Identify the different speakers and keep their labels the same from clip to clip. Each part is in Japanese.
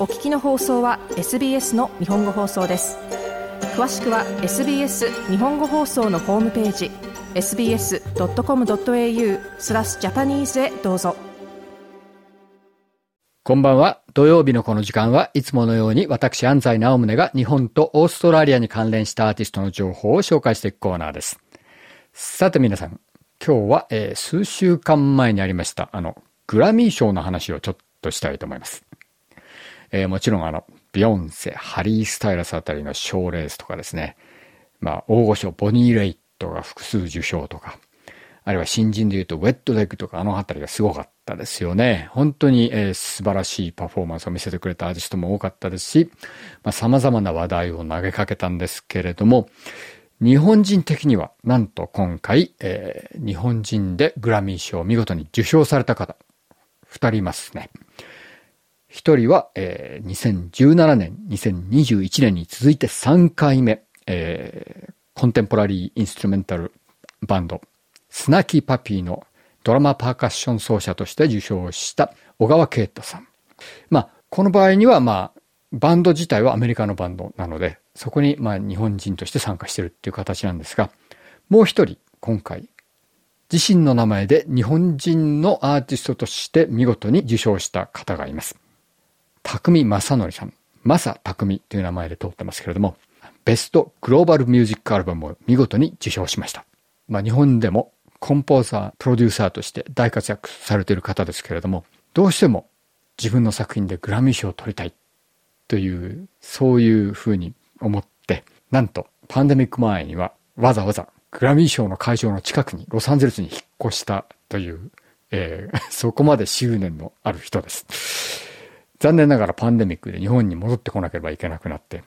Speaker 1: お聞きの放送は SBS の日本語放送です詳しくは SBS 日本語放送のホームページ sbs.com.au スラスジャパニーズへどうぞ
Speaker 2: こんばんは。土曜日のこの時間はいつものように私安西直宗が日本とオーストラリアに関連したアーティストの情報を紹介していくコーナーです。さて皆さん、今日は、えー、数週間前にありましたあのグラミー賞の話をちょっとしたいと思います。えー、もちろんあの、ビヨンセ、ハリー・スタイラスあたりの賞レースとかですね。まあ、大御所、ボニー・レイットが複数受賞とか、あるいは新人で言うと、ウェットレッグとかあのあたりがすごかったですよね。本当に、えー、素晴らしいパフォーマンスを見せてくれたアーティストも多かったですし、まあ、様々な話題を投げかけたんですけれども、日本人的には、なんと今回、えー、日本人でグラミー賞を見事に受賞された方、二人いますね。一人は、えー、2017年、2021年に続いて3回目、えー、コンテンポラリーインストゥルメンタルバンド、スナキーパピーのドラマパーカッション奏者として受賞した小川慶太さん。まあ、この場合には、まあ、バンド自体はアメリカのバンドなので、そこに、まあ、日本人として参加してるっていう形なんですが、もう一人、今回、自身の名前で日本人のアーティストとして見事に受賞した方がいます。匠正則さん。正匠という名前で通ってますけれども、ベストグローバルミュージックアルバムを見事に受賞しました。まあ日本でもコンポーザー、プロデューサーとして大活躍されている方ですけれども、どうしても自分の作品でグラミー賞を取りたいという、そういうふうに思って、なんとパンデミック前にはわざわざグラミー賞の会場の近くにロサンゼルスに引っ越したという、えー、そこまで執念のある人です。残念ながらパンデミックで日本に戻ってこなければいけなくなって、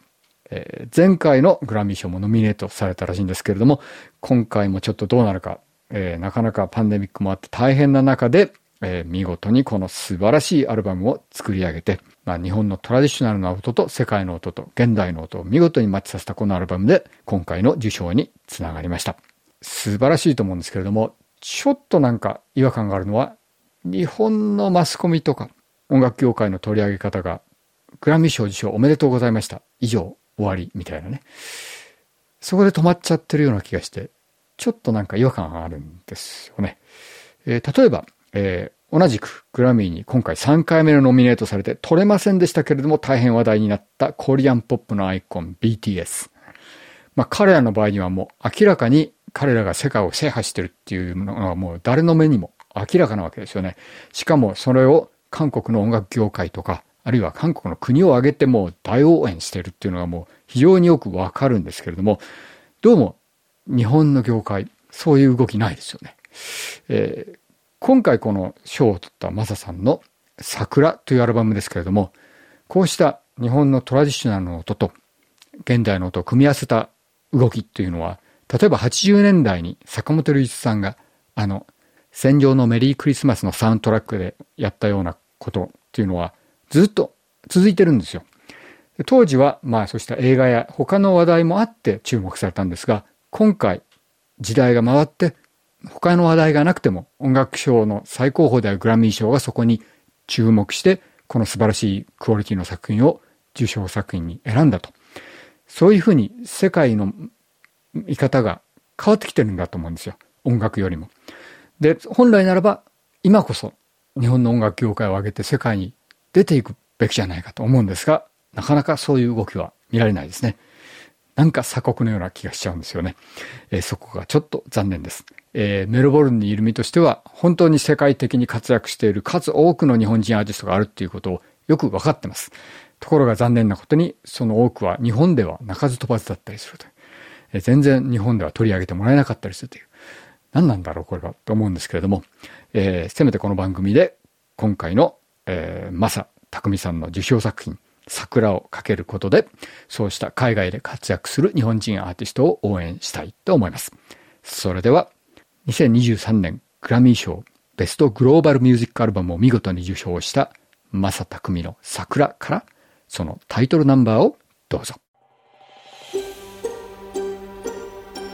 Speaker 2: えー、前回のグラミー賞もノミネートされたらしいんですけれども、今回もちょっとどうなるか、えー、なかなかパンデミックもあって大変な中で、えー、見事にこの素晴らしいアルバムを作り上げて、まあ、日本のトラディショナルな音と世界の音と現代の音を見事にマッチさせたこのアルバムで今回の受賞につながりました。素晴らしいと思うんですけれども、ちょっとなんか違和感があるのは、日本のマスコミとか音楽業界の取り上げ方が、グラミー賞受賞おめでとうございました。以上、終わり、みたいなね。そこで止まっちゃってるような気がして、ちょっとなんか違和感があるんですよね。えー、例えば、えー、同じくグラミーに今回3回目のノミネートされて取れませんでしたけれども大変話題になったコリアンポップのアイコン BTS。まあ彼らの場合にはもう明らかに彼らが世界を制覇してるっていうのがもう誰の目にも明らかなわけですよね。しかもそれを韓国の音楽業界とか、あるいは韓国の国を挙げても大応援してるっていうのがもう非常によくわかるんですけれども、どうも日本の業界、そういう動きないですよね。えー、今回この賞を取ったマサさんの桜というアルバムですけれども、こうした日本のトラディショナルの音と現代の音を組み合わせた動きっていうのは、例えば80年代に坂本龍一さんがあの戦場のメリークリスマスのサウンドトラックでやったようなことっていうのはずっと続いてるんですよ。当時は、まあそうした映画や他の話題もあって注目されたんですが、今回時代が回って他の話題がなくても音楽賞の最高峰であるグラミー賞がそこに注目してこの素晴らしいクオリティの作品を受賞作品に選んだと。そういうふうに世界の見方が変わってきてるんだと思うんですよ。音楽よりも。で、本来ならば今こそ日本の音楽業界を挙げて世界に出ていくべきじゃないかと思うんですが、なかなかそういう動きは見られないですね。なんか鎖国のような気がしちゃうんですよね。えー、そこがちょっと残念です。えー、メルボルンにいる身としては、本当に世界的に活躍している数多くの日本人アーティストがあるっていうことをよく分かってます。ところが残念なことに、その多くは日本では鳴かず飛ばずだったりするという。えー、全然日本では取り上げてもらえなかったりするという。何なんだろうこれはと思うんですけれども、えー、せめてこの番組で今回の、えー、マサ匠さんの受賞作品、桜をかけることで、そうした海外で活躍する日本人アーティストを応援したいと思います。それでは、2023年グラミー賞ベストグローバルミュージックアルバムを見事に受賞したマサ匠の桜から、そのタイトルナンバーをどうぞ。